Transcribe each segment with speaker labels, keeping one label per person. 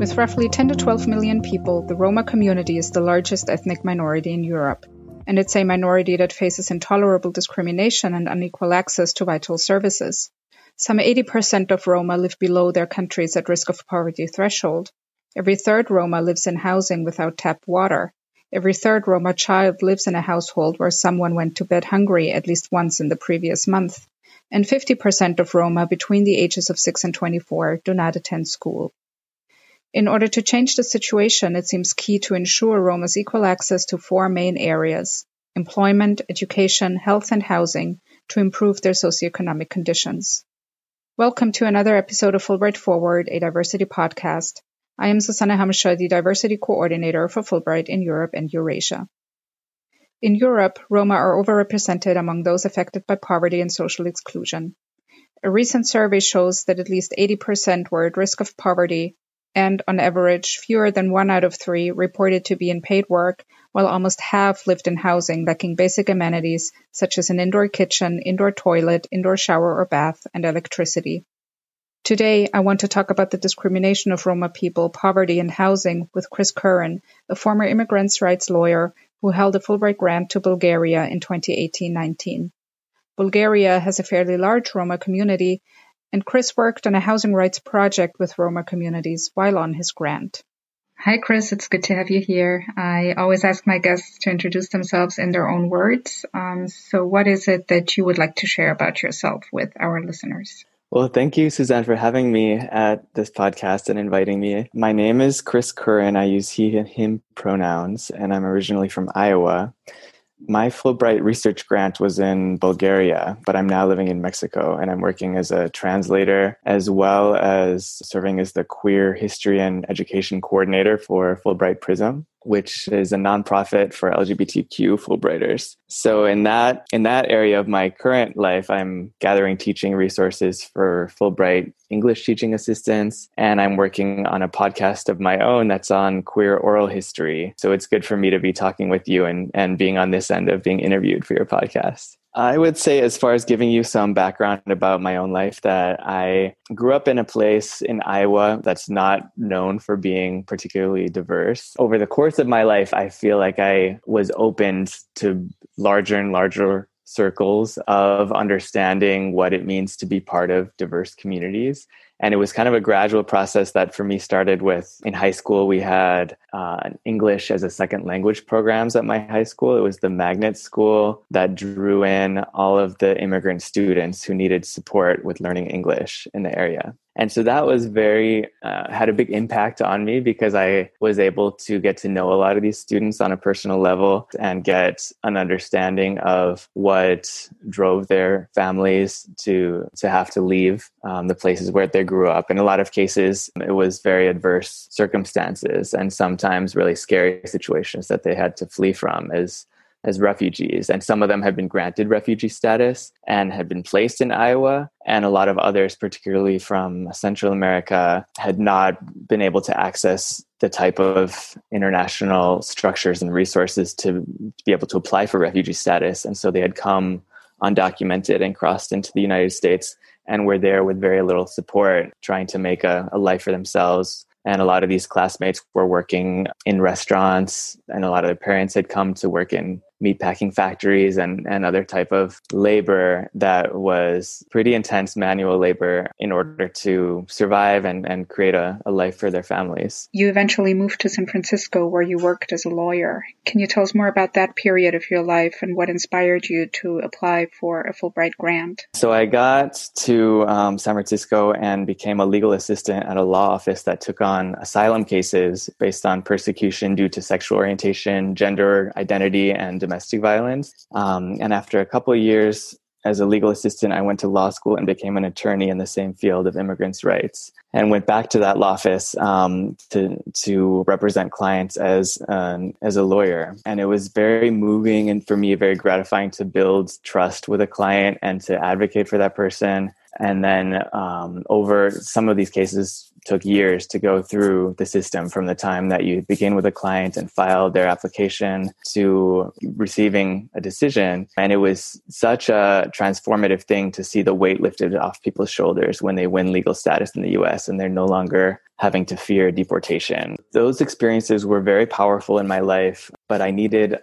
Speaker 1: With roughly 10 to 12 million people, the Roma community is the largest ethnic minority in Europe, and it's a minority that faces intolerable discrimination and unequal access to vital services. Some 80% of Roma live below their country's at risk of poverty threshold. Every third Roma lives in housing without tap water. Every third Roma child lives in a household where someone went to bed hungry at least once in the previous month. And 50% of Roma between the ages of 6 and 24 do not attend school. In order to change the situation, it seems key to ensure Roma's equal access to four main areas employment, education, health, and housing to improve their socioeconomic conditions. Welcome to another episode of Fulbright Forward, a diversity podcast. I am Susanna Hamscher, the diversity coordinator for Fulbright in Europe and Eurasia. In Europe, Roma are overrepresented among those affected by poverty and social exclusion. A recent survey shows that at least 80% were at risk of poverty and, on average, fewer than one out of three reported to be in paid work, while almost half lived in housing lacking basic amenities such as an indoor kitchen, indoor toilet, indoor shower or bath, and electricity. Today, I want to talk about the discrimination of Roma people, poverty, and housing with Chris Curran, a former immigrants' rights lawyer who held a Fulbright grant to Bulgaria in 2018 19. Bulgaria has a fairly large Roma community and Chris worked on a housing rights project with Roma communities while on his grant. Hi, Chris. It's good to have you here. I always ask my guests to introduce themselves in their own words. Um, so, what is it that you would like to share about yourself with our listeners?
Speaker 2: Well, thank you, Suzanne, for having me at this podcast and inviting me. My name is Chris Curran. I use he and him pronouns, and I'm originally from Iowa. My Fulbright research grant was in Bulgaria, but I'm now living in Mexico and I'm working as a translator as well as serving as the queer history and education coordinator for Fulbright Prism which is a nonprofit for LGBTQ Fulbrighters. So in that in that area of my current life, I'm gathering teaching resources for Fulbright English teaching assistants, and I'm working on a podcast of my own that's on queer oral history. So it's good for me to be talking with you and and being on this end of being interviewed for your podcast. I would say, as far as giving you some background about my own life, that I grew up in a place in Iowa that's not known for being particularly diverse. Over the course of my life, I feel like I was opened to larger and larger circles of understanding what it means to be part of diverse communities. And it was kind of a gradual process that for me started with in high school we had uh, english as a second language programs at my high school. It was the magnet school that drew in all of the immigrant students who needed support with learning english in the area and so that was very uh, had a big impact on me because i was able to get to know a lot of these students on a personal level and get an understanding of what drove their families to to have to leave um, the places where they grew up. In a lot of cases it was very adverse circumstances and sometimes really scary situations that they had to flee from as as refugees. And some of them have been granted refugee status and had been placed in Iowa. And a lot of others, particularly from Central America, had not been able to access the type of international structures and resources to be able to apply for refugee status. And so they had come undocumented and crossed into the United States and were there with very little support, trying to make a, a life for themselves and a lot of these classmates were working in restaurants and a lot of their parents had come to work in meatpacking factories and, and other type of labor that was pretty intense manual labor in order to survive and, and create a, a life for their families.
Speaker 1: You eventually moved to San Francisco where you worked as a lawyer. Can you tell us more about that period of your life and what inspired you to apply for a Fulbright grant?
Speaker 2: So I got to um, San Francisco and became a legal assistant at a law office that took on asylum cases based on persecution due to sexual orientation, gender identity, and domestic violence. Um, and after a couple years as a legal assistant, I went to law school and became an attorney in the same field of immigrants' rights, and went back to that law office um, to to represent clients as um, as a lawyer. And it was very moving and for me very gratifying to build trust with a client and to advocate for that person. And then um, over some of these cases, took years to go through the system from the time that you begin with a client and file their application to receiving a decision. And it was such a transformative thing to see the weight lifted off people's shoulders when they win legal status in the US and they're no longer having to fear deportation. Those experiences were very powerful in my life, but I needed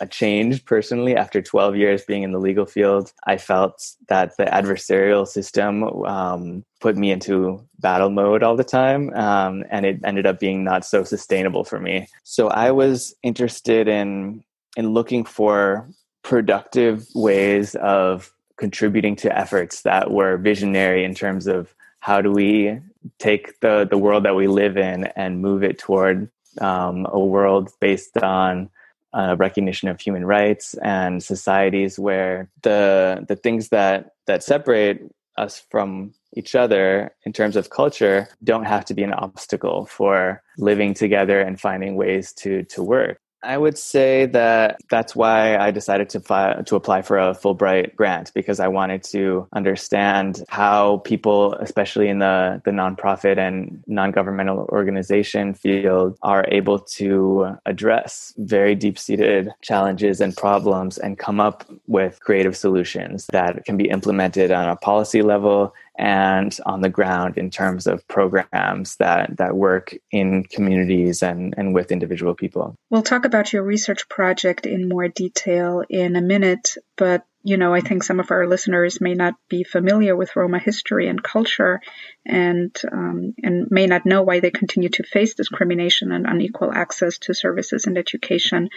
Speaker 2: a change personally. After 12 years being in the legal field, I felt that the adversarial system um, put me into battle mode all the time, um, and it ended up being not so sustainable for me. So I was interested in in looking for productive ways of contributing to efforts that were visionary in terms of how do we take the the world that we live in and move it toward um, a world based on uh, recognition of human rights and societies where the the things that that separate us from each other in terms of culture don't have to be an obstacle for living together and finding ways to to work I would say that that's why I decided to file, to apply for a Fulbright grant because I wanted to understand how people, especially in the, the nonprofit and non-governmental organization field, are able to address very deep-seated challenges and problems and come up with creative solutions that can be implemented on a policy level and on the ground in terms of programs that, that work in communities and, and with individual people.
Speaker 1: We'll talk about your research project in more detail in a minute, but you know, I think some of our listeners may not be familiar with Roma history and culture, and um, and may not know why they continue to face discrimination and unequal access to services and education.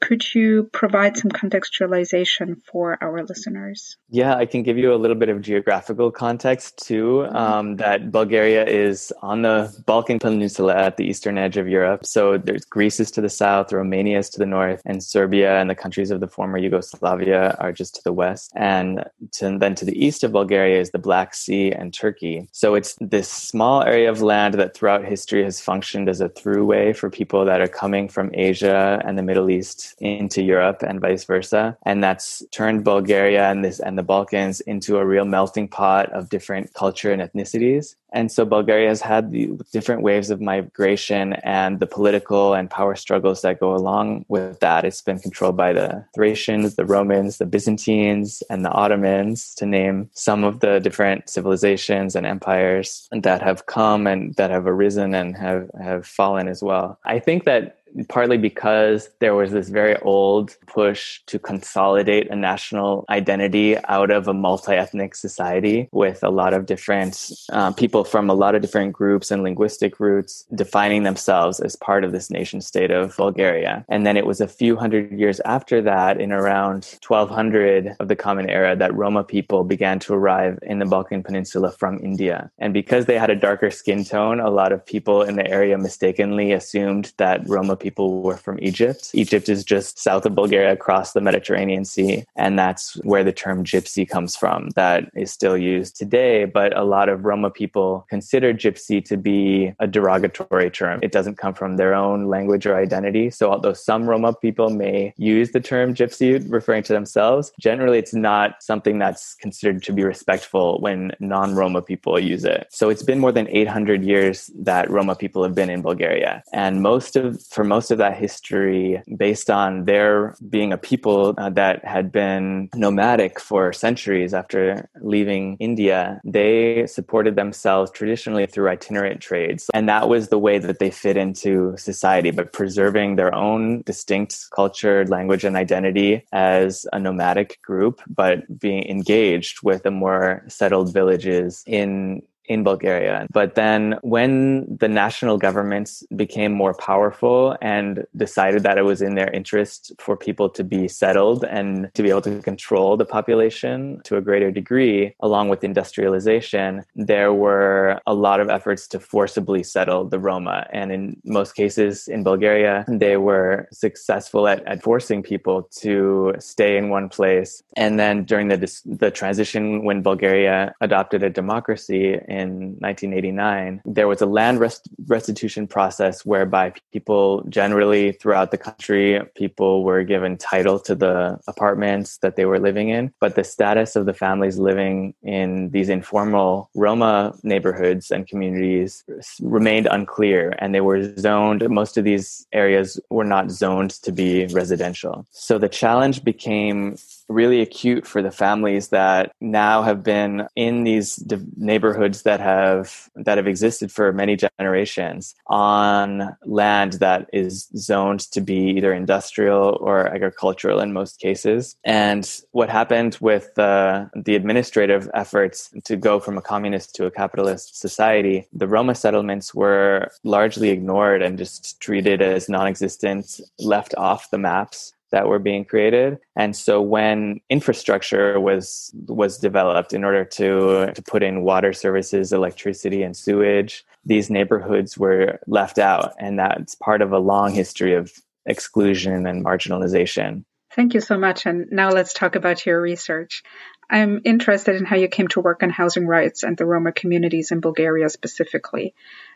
Speaker 1: Could you provide some contextualization for our listeners?
Speaker 2: Yeah, I can give you a little bit of geographical context too. Mm-hmm. Um, that Bulgaria is on the Balkan Peninsula at the eastern edge of Europe. So there's Greece is to the south, Romania is to the north, and Serbia and the countries of the former Yugoslavia are just to the west. And to, then to the east of Bulgaria is the Black Sea and Turkey. So it's this small area of land that throughout history has functioned as a throughway for people that are coming from Asia and the Middle East into Europe and vice versa. And that's turned Bulgaria and this and the Balkans into a real melting pot of different culture and ethnicities. And so Bulgaria has had the different waves of migration and the political and power struggles that go along with that. It's been controlled by the Thracians, the Romans, the Byzantines, and the Ottomans, to name some of the different civilizations and empires that have come and that have arisen and have, have fallen as well. I think that partly because there was this very old push to consolidate a national identity out of a multi-ethnic society with a lot of different uh, people from a lot of different groups and linguistic roots defining themselves as part of this nation state of Bulgaria. And then it was a few hundred years after that, in around 1200 of the Common Era, that Roma people began to arrive in the Balkan Peninsula from India. And because they had a darker skin tone, a lot of people in the area mistakenly assumed that Roma people were from Egypt. Egypt is just south of Bulgaria across the Mediterranean Sea. And that's where the term gypsy comes from. That is still used today, but a lot of Roma people consider gypsy to be a derogatory term. It doesn't come from their own language or identity. So although some Roma people may use the term gypsy referring to themselves, generally it's not something that's considered to be respectful when non-Roma people use it. So it's been more than 800 years that Roma people have been in Bulgaria. And most of, for most of that history based on their being a people uh, that had been nomadic for centuries after leaving India. They supported themselves traditionally through itinerant trades. And that was the way that they fit into society, but preserving their own distinct culture, language, and identity as a nomadic group, but being engaged with the more settled villages in in Bulgaria. But then when the national governments became more powerful and decided that it was in their interest for people to be settled and to be able to control the population to a greater degree, along with industrialization, there were a lot of efforts to forcibly settle the Roma. And in most cases in Bulgaria, they were successful at, at forcing people to stay in one place. And then during the, the transition when Bulgaria adopted a democracy in 1989, there was a land rest- restitution process whereby people generally throughout the country, people were given title to the apartments that they were living in, but the status of the families living in these informal Roma neighborhoods and communities remained unclear and they were zoned. Most of these areas were not zoned to be residential. So the challenge became really acute for the families that now have been in these neighborhoods that have that have existed for many generations on land that is zoned to be either industrial or agricultural in most cases. And what happened with uh, the administrative efforts to go from a communist to a capitalist society, the Roma settlements were largely ignored and just treated as non-existent, left off the maps that were being created. And so when infrastructure was was developed in order to to put in water services, electricity and sewage, these neighborhoods were left out and that's part of a long history of exclusion and marginalization.
Speaker 1: Thank you so much. And now let's talk about your research. I'm interested in how you came to work on housing rights and the Roma communities in Bulgaria specifically.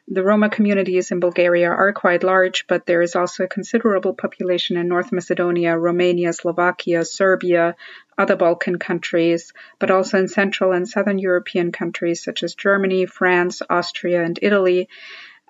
Speaker 1: The Roma communities in Bulgaria are quite large, but there is also a considerable population in North Macedonia, Romania, Slovakia, Serbia, other Balkan countries, but also in Central and Southern European countries such as Germany, France, Austria, and Italy.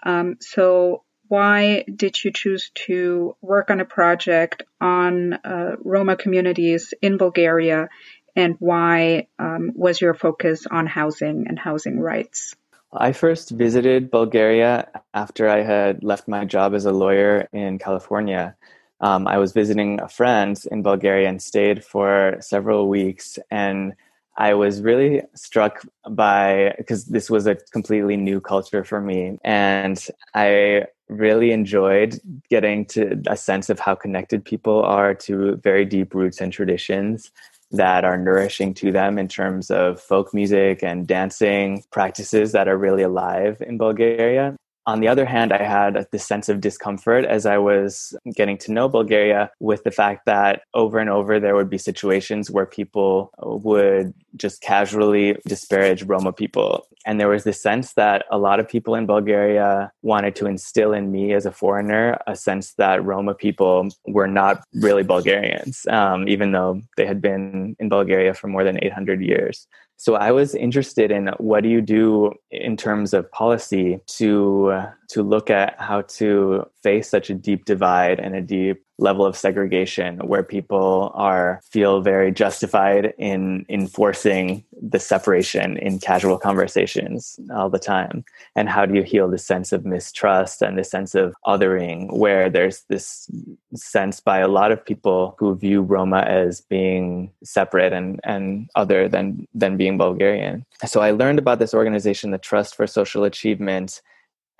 Speaker 1: Um, so, why did you choose to work on a project on uh, Roma communities in Bulgaria, and why um, was your focus on housing and housing rights?
Speaker 2: I first visited Bulgaria after I had left my job as a lawyer in California. Um, I was visiting a friend in Bulgaria and stayed for several weeks. And I was really struck by, because this was a completely new culture for me. And I really enjoyed getting to a sense of how connected people are to very deep roots and traditions that are nourishing to them in terms of folk music and dancing practices that are really alive in Bulgaria. On the other hand, I had this sense of discomfort as I was getting to know Bulgaria with the fact that over and over there would be situations where people would just casually disparage Roma people. And there was this sense that a lot of people in Bulgaria wanted to instill in me as a foreigner a sense that Roma people were not really Bulgarians, um, even though they had been in Bulgaria for more than 800 years. So I was interested in what do you do in terms of policy to to look at how to face such a deep divide and a deep level of segregation where people are feel very justified in enforcing the separation in casual conversations all the time. And how do you heal the sense of mistrust and the sense of othering where there's this sense by a lot of people who view roma as being separate and, and other than than being bulgarian? So i learned about this organization the trust for social achievement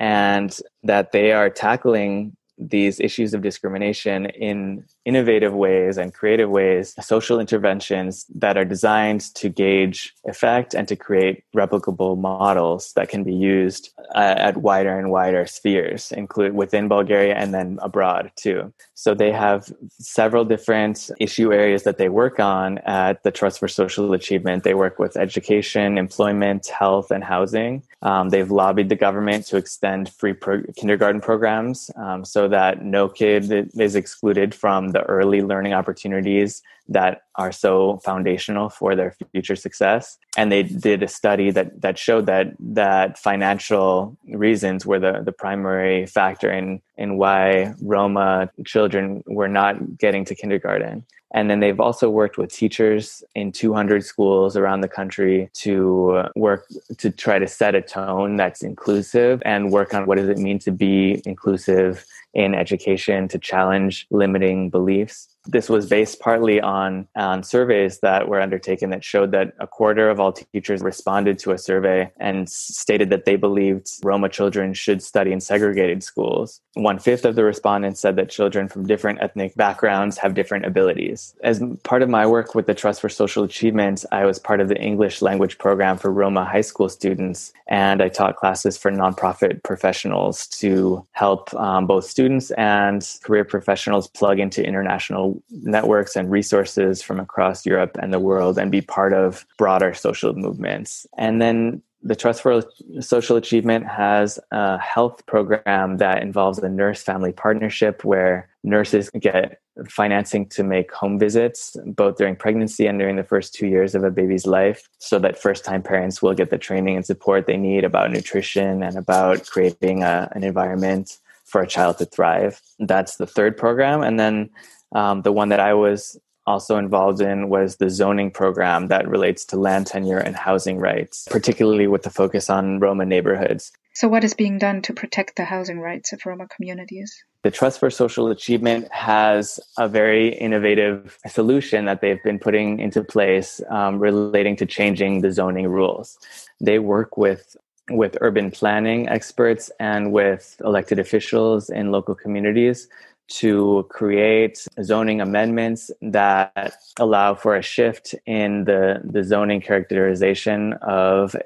Speaker 2: and that they are tackling these issues of discrimination in innovative ways and creative ways, social interventions that are designed to gauge effect and to create replicable models that can be used uh, at wider and wider spheres, include within Bulgaria and then abroad too. So they have several different issue areas that they work on at the Trust for Social Achievement. They work with education, employment, health, and housing. Um, they've lobbied the government to extend free pro- kindergarten programs um, so that no kid is excluded from the early learning opportunities that are so foundational for their future success. And they did a study that that showed that that financial reasons were the, the primary factor in in why Roma children were not getting to kindergarten. And then they've also worked with teachers in 200 schools around the country to work to try to set a tone that's inclusive and work on what does it mean to be inclusive in education to challenge limiting beliefs. This was based partly on, on surveys that were undertaken that showed that a quarter of all teachers responded to a survey and stated that they believed Roma children should study in segregated schools. One fifth of the respondents said that children from different ethnic backgrounds have different abilities. As part of my work with the Trust for Social Achievement, I was part of the English language program for Roma high school students, and I taught classes for nonprofit professionals to help um, both students and career professionals plug into international networks and resources from across Europe and the world and be part of broader social movements. And then the Trust for Social Achievement has a health program that involves a nurse family partnership where nurses get financing to make home visits both during pregnancy and during the first two years of a baby's life so that first time parents will get the training and support they need about nutrition and about creating a, an environment for a child to thrive. That's the third program. And then um, the one that I was also involved in was the zoning program that relates to land tenure and housing rights, particularly with the focus on Roma neighborhoods.
Speaker 1: So, what is being done to protect the housing rights of Roma communities?
Speaker 2: The Trust for Social Achievement has a very innovative solution that they've been putting into place um, relating to changing the zoning rules. They work with with urban planning experts and with elected officials in local communities to create zoning amendments that allow for a shift in the, the zoning characterization of,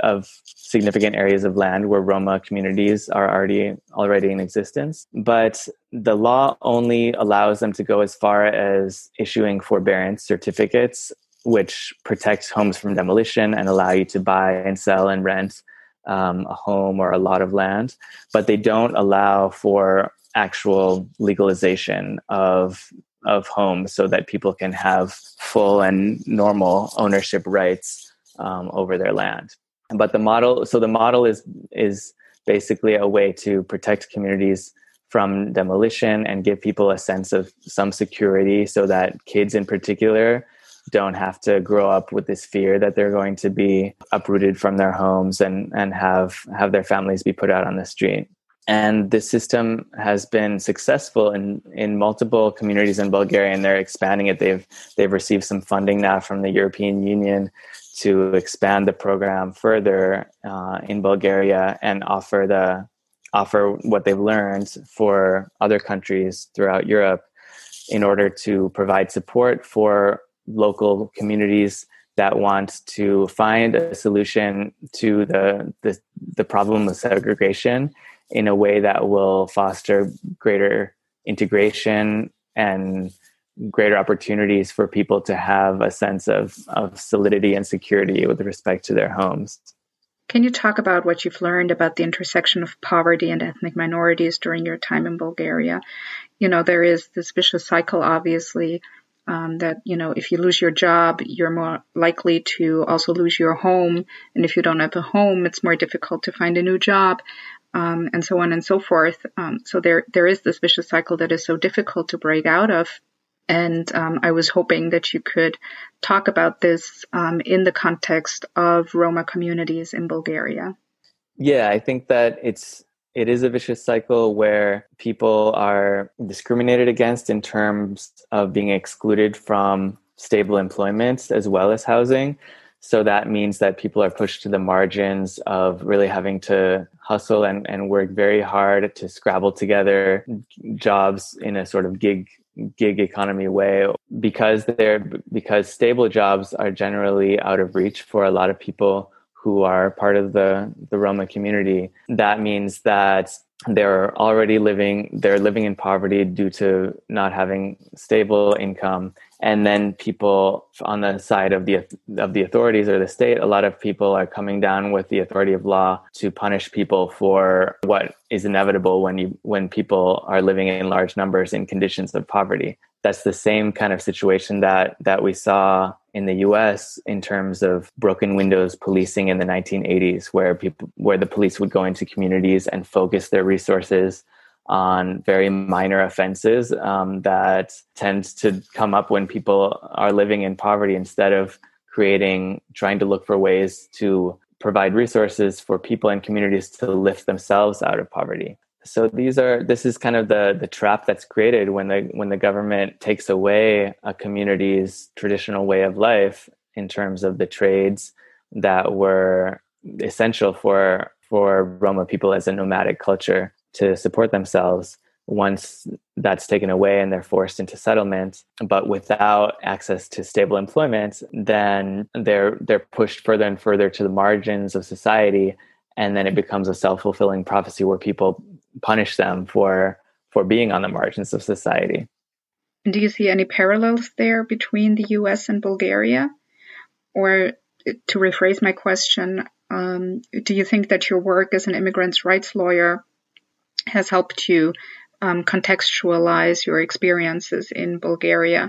Speaker 2: of significant areas of land where Roma communities are already already in existence. But the law only allows them to go as far as issuing forbearance certificates, which protects homes from demolition and allow you to buy and sell and rent um, a home or a lot of land. But they don't allow for actual legalization of of homes so that people can have full and normal ownership rights um, over their land. But the model, so the model is is basically a way to protect communities from demolition and give people a sense of some security, so that kids in particular don't have to grow up with this fear that they're going to be uprooted from their homes and and have have their families be put out on the street. And this system has been successful in in multiple communities in Bulgaria and they're expanding it. They've they've received some funding now from the European Union to expand the program further uh, in Bulgaria and offer the offer what they've learned for other countries throughout Europe in order to provide support for local communities that want to find a solution to the, the, the problem of segregation in a way that will foster greater integration and greater opportunities for people to have a sense of, of solidity and security with respect to their homes.
Speaker 1: Can you talk about what you've learned about the intersection of poverty and ethnic minorities during your time in Bulgaria? You know, there is this vicious cycle, obviously, um, that you know if you lose your job you're more likely to also lose your home. And if you don't have a home it's more difficult to find a new job um, and so on and so forth. Um, so there there is this vicious cycle that is so difficult to break out of. And um, I was hoping that you could talk about this um, in the context of Roma communities in Bulgaria.
Speaker 2: Yeah, I think that it's it is a vicious cycle where people are discriminated against in terms of being excluded from stable employment as well as housing. So that means that people are pushed to the margins of really having to hustle and, and work very hard to scrabble together jobs in a sort of gig gig economy way because they're because stable jobs are generally out of reach for a lot of people who are part of the, the Roma community. That means that they're already living they're living in poverty due to not having stable income and then people on the side of the of the authorities or the state a lot of people are coming down with the authority of law to punish people for what is inevitable when you when people are living in large numbers in conditions of poverty that's the same kind of situation that that we saw in the US in terms of broken windows policing in the 1980s where people where the police would go into communities and focus their resources on very minor offenses um, that tend to come up when people are living in poverty instead of creating trying to look for ways to provide resources for people and communities to lift themselves out of poverty so these are this is kind of the the trap that's created when the when the government takes away a community's traditional way of life in terms of the trades that were essential for for Roma people as a nomadic culture to support themselves once that's taken away and they're forced into settlement. But without access to stable employment then they're they're pushed further and further to the margins of society. And then it becomes a self-fulfilling prophecy where people punish them for for being on the margins of society.
Speaker 1: Do you see any parallels there between the U.S. and Bulgaria? Or to rephrase my question, um, do you think that your work as an immigrants' rights lawyer has helped you um, contextualize your experiences in Bulgaria?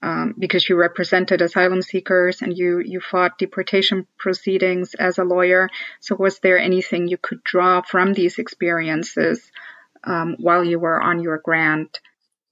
Speaker 1: Um, because you represented asylum seekers and you, you fought deportation proceedings as a lawyer. So, was there anything you could draw from these experiences um, while you were on your grant?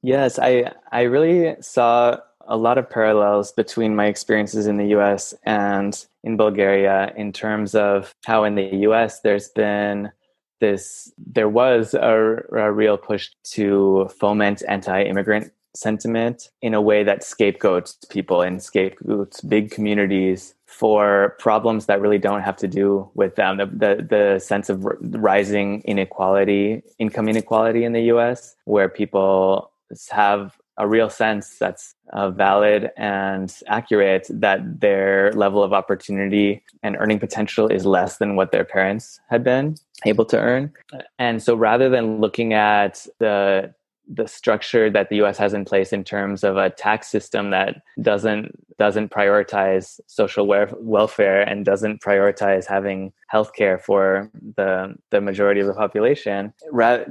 Speaker 2: Yes, I I really saw a lot of parallels between my experiences in the US and in Bulgaria in terms of how in the US there's been this, there was a, a real push to foment anti immigrant sentiment in a way that scapegoats people and scapegoats big communities for problems that really don't have to do with them. The, the, the sense of rising inequality, income inequality in the US, where people have a real sense that's uh, valid and accurate that their level of opportunity and earning potential is less than what their parents had been able to earn. And so rather than looking at the the structure that the US has in place in terms of a tax system that doesn't doesn't prioritize social welfare and doesn't prioritize having healthcare for the the majority of the population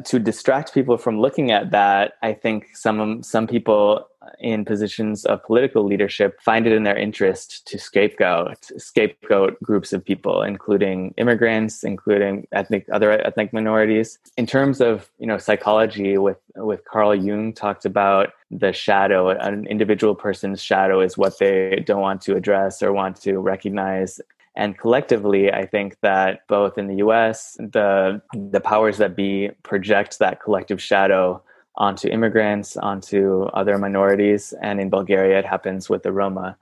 Speaker 2: to distract people from looking at that i think some some people in positions of political leadership find it in their interest to scapegoat scapegoat groups of people including immigrants including ethnic other ethnic minorities. In terms of you know psychology with with carl jung talked about the shadow an individual person's shadow is what they don't want to address or want to recognize. And collectively i think that both in the us the the powers that be project that collective shadow onto immigrants, onto other minorities, and in Bulgaria it happens with the Roma.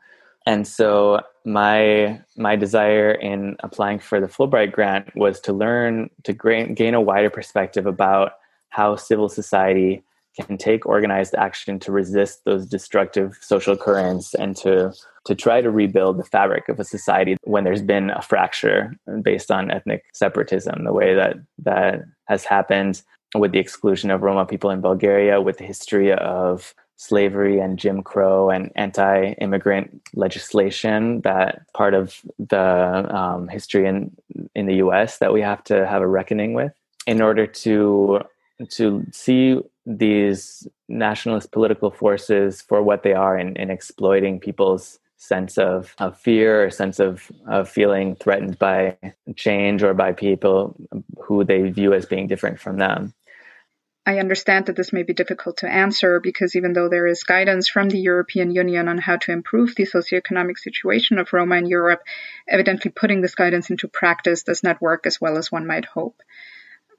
Speaker 2: And so my my desire in applying for the Fulbright grant was to learn to gain a wider perspective about how civil society can take organized action to resist those destructive social currents and to to try to rebuild the fabric of a society when there's been a fracture based on ethnic separatism the way that that has happened with the exclusion of Roma people in Bulgaria, with the history of slavery and Jim Crow and anti-immigrant legislation that part of the um, history in in the U.S. that we have to have a reckoning with in order to to see these nationalist political forces for what they are in, in exploiting people's sense of, of fear or sense of, of feeling threatened by change or by people who they view as being different from them.
Speaker 1: I understand that this may be difficult to answer because even though there is guidance from the European Union on how to improve the socioeconomic situation of Roma in Europe, evidently putting this guidance into practice does not work as well as one might hope.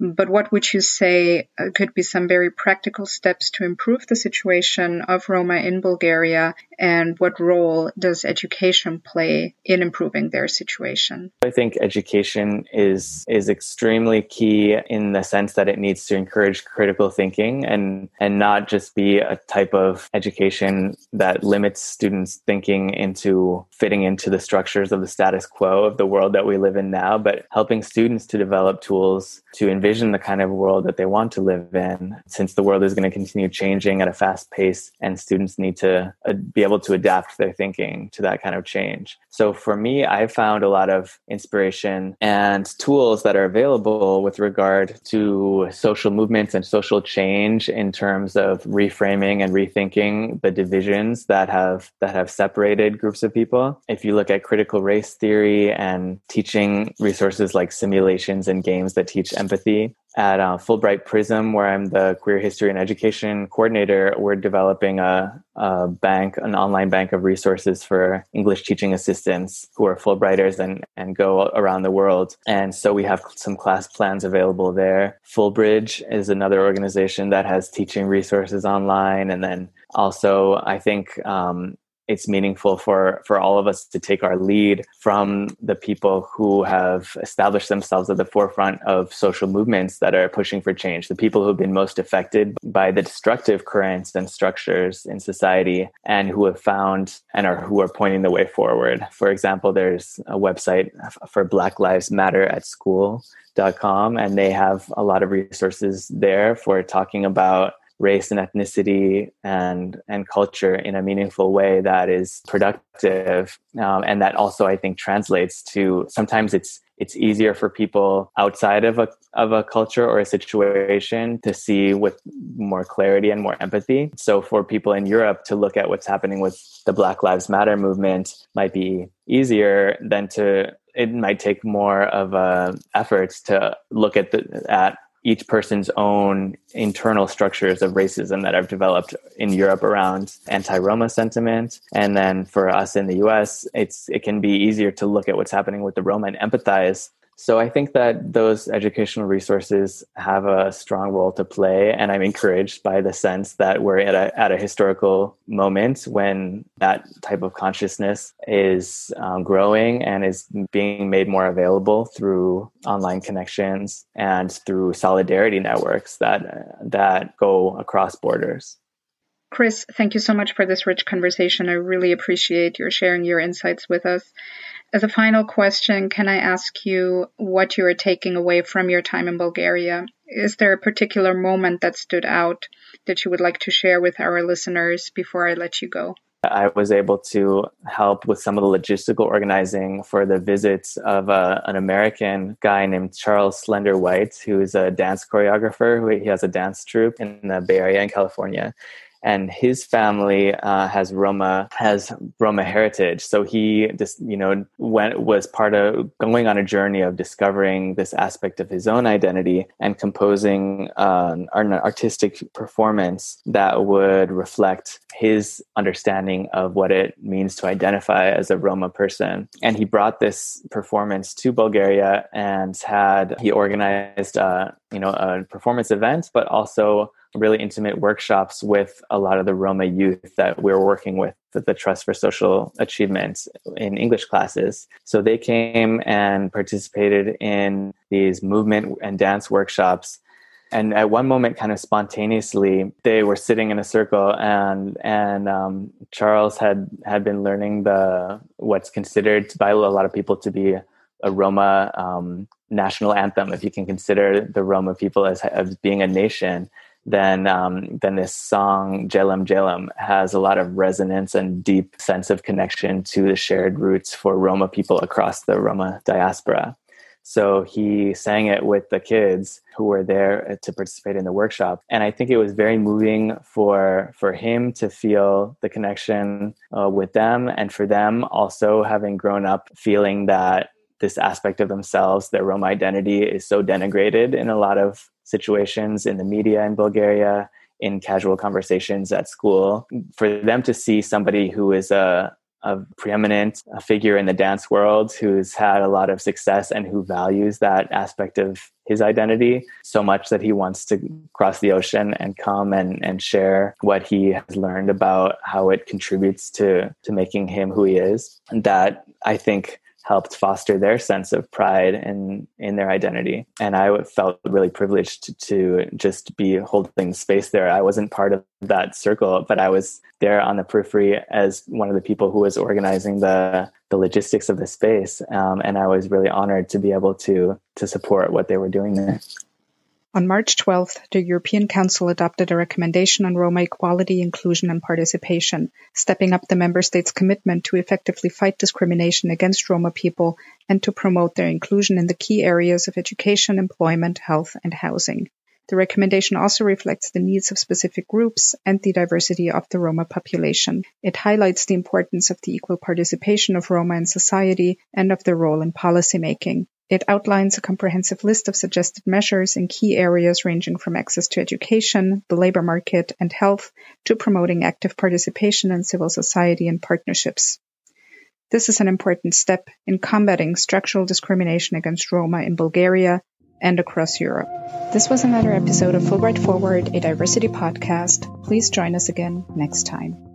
Speaker 1: But what would you say uh, could be some very practical steps to improve the situation of Roma in Bulgaria? And what role does education play in improving their situation?
Speaker 2: I think education is is extremely key in the sense that it needs to encourage critical thinking and and not just be a type of education that limits students thinking into fitting into the structures of the status quo of the world that we live in now, but helping students to develop tools to envision the kind of world that they want to live in since the world is going to continue changing at a fast pace and students need to be able to adapt their thinking to that kind of change. So for me, I found a lot of inspiration and tools that are available with regard to social movements and social change in terms of reframing and rethinking the divisions that have that have separated groups of people. If you look at critical race theory and teaching resources like simulations and games that teach empathy, at uh, Fulbright Prism, where I'm the queer history and education coordinator, we're developing a, a, bank, an online bank of resources for English teaching assistants who are Fulbrighters and, and go around the world. And so we have some class plans available there. Fulbridge is another organization that has teaching resources online. And then also, I think um, it's meaningful for for all of us to take our lead from the people who have established themselves at the forefront of social movements that are pushing for change the people who have been most affected by the destructive currents and structures in society and who have found and are who are pointing the way forward. For example there's a website for black lives matter at school.com and they have a lot of resources there for talking about race and ethnicity and and culture in a meaningful way that is productive um, and that also I think translates to sometimes it's it's easier for people outside of a of a culture or a situation to see with more clarity and more empathy. So for people in Europe to look at what's happening with the Black Lives Matter movement might be easier than to it might take more of a efforts to look at the at each person's own internal structures of racism that have developed in Europe around anti-Roma sentiment. And then for us in the US, it's it can be easier to look at what's happening with the Roma and empathize so I think that those educational resources have a strong role to play, and I'm encouraged by the sense that we're at a at a historical moment when that type of consciousness is um, growing and is being made more available through online connections and through solidarity networks that that go across borders.
Speaker 1: Chris, thank you so much for this rich conversation. I really appreciate your sharing your insights with us. As a final question, can I ask you what you are taking away from your time in Bulgaria? Is there a particular moment that stood out that you would like to share with our listeners before I let you go?
Speaker 2: I was able to help with some of the logistical organizing for the visits of uh, an American guy named Charles Slender White, who is a dance choreographer. He has a dance troupe in the Bay Area in California and his family uh, has Roma has Roma heritage. So he just you know went was part of going on a journey of discovering this aspect of his own identity and composing um, an artistic performance that would reflect his understanding of what it means to identify as a Roma person. And he brought this performance to Bulgaria and had he organized uh, you know a performance event, but also really intimate workshops with a lot of the Roma youth that we are working with at the Trust for Social Achievement in English classes. So they came and participated in these movement and dance workshops. And at one moment, kind of spontaneously, they were sitting in a circle, and and um, Charles had had been learning the what's considered by a lot of people to be a Roma um, national anthem, if you can consider the Roma people as, as being a nation then um, then this song Gelem Gelem has a lot of resonance and deep sense of connection to the shared roots for Roma people across the Roma diaspora. So he sang it with the kids who were there to participate in the workshop, and I think it was very moving for for him to feel the connection uh, with them, and for them also having grown up feeling that this aspect of themselves, their Roma identity, is so denigrated in a lot of situations in the media in Bulgaria, in casual conversations at school. For them to see somebody who is a, a preeminent figure in the dance world who's had a lot of success and who values that aspect of his identity so much that he wants to cross the ocean and come and, and share what he has learned about how it contributes to to making him who he is. that I think helped foster their sense of pride in in their identity. And i felt really privileged to, just be holding space there. I wasn't part of that circle but i was there on the periphery as one of the people who was organizing the the logistics of the space. Um, and i was really honored to be able to to support what they were doing there
Speaker 1: on March 12th, the European Council adopted a recommendation on Roma equality, inclusion and participation, stepping up the member states' commitment to effectively fight discrimination against Roma people and to promote their inclusion in the key areas of education, employment, health and housing. The recommendation also reflects the needs of specific groups and the diversity of the Roma population. It highlights the importance of the equal participation of Roma in society and of their role in policymaking. It outlines a comprehensive list of suggested measures in key areas ranging from access to education, the labor market, and health to promoting active participation in civil society and partnerships. This is an important step in combating structural discrimination against Roma in Bulgaria and across Europe. This was another episode of Fulbright Forward, a diversity podcast. Please join us again next time.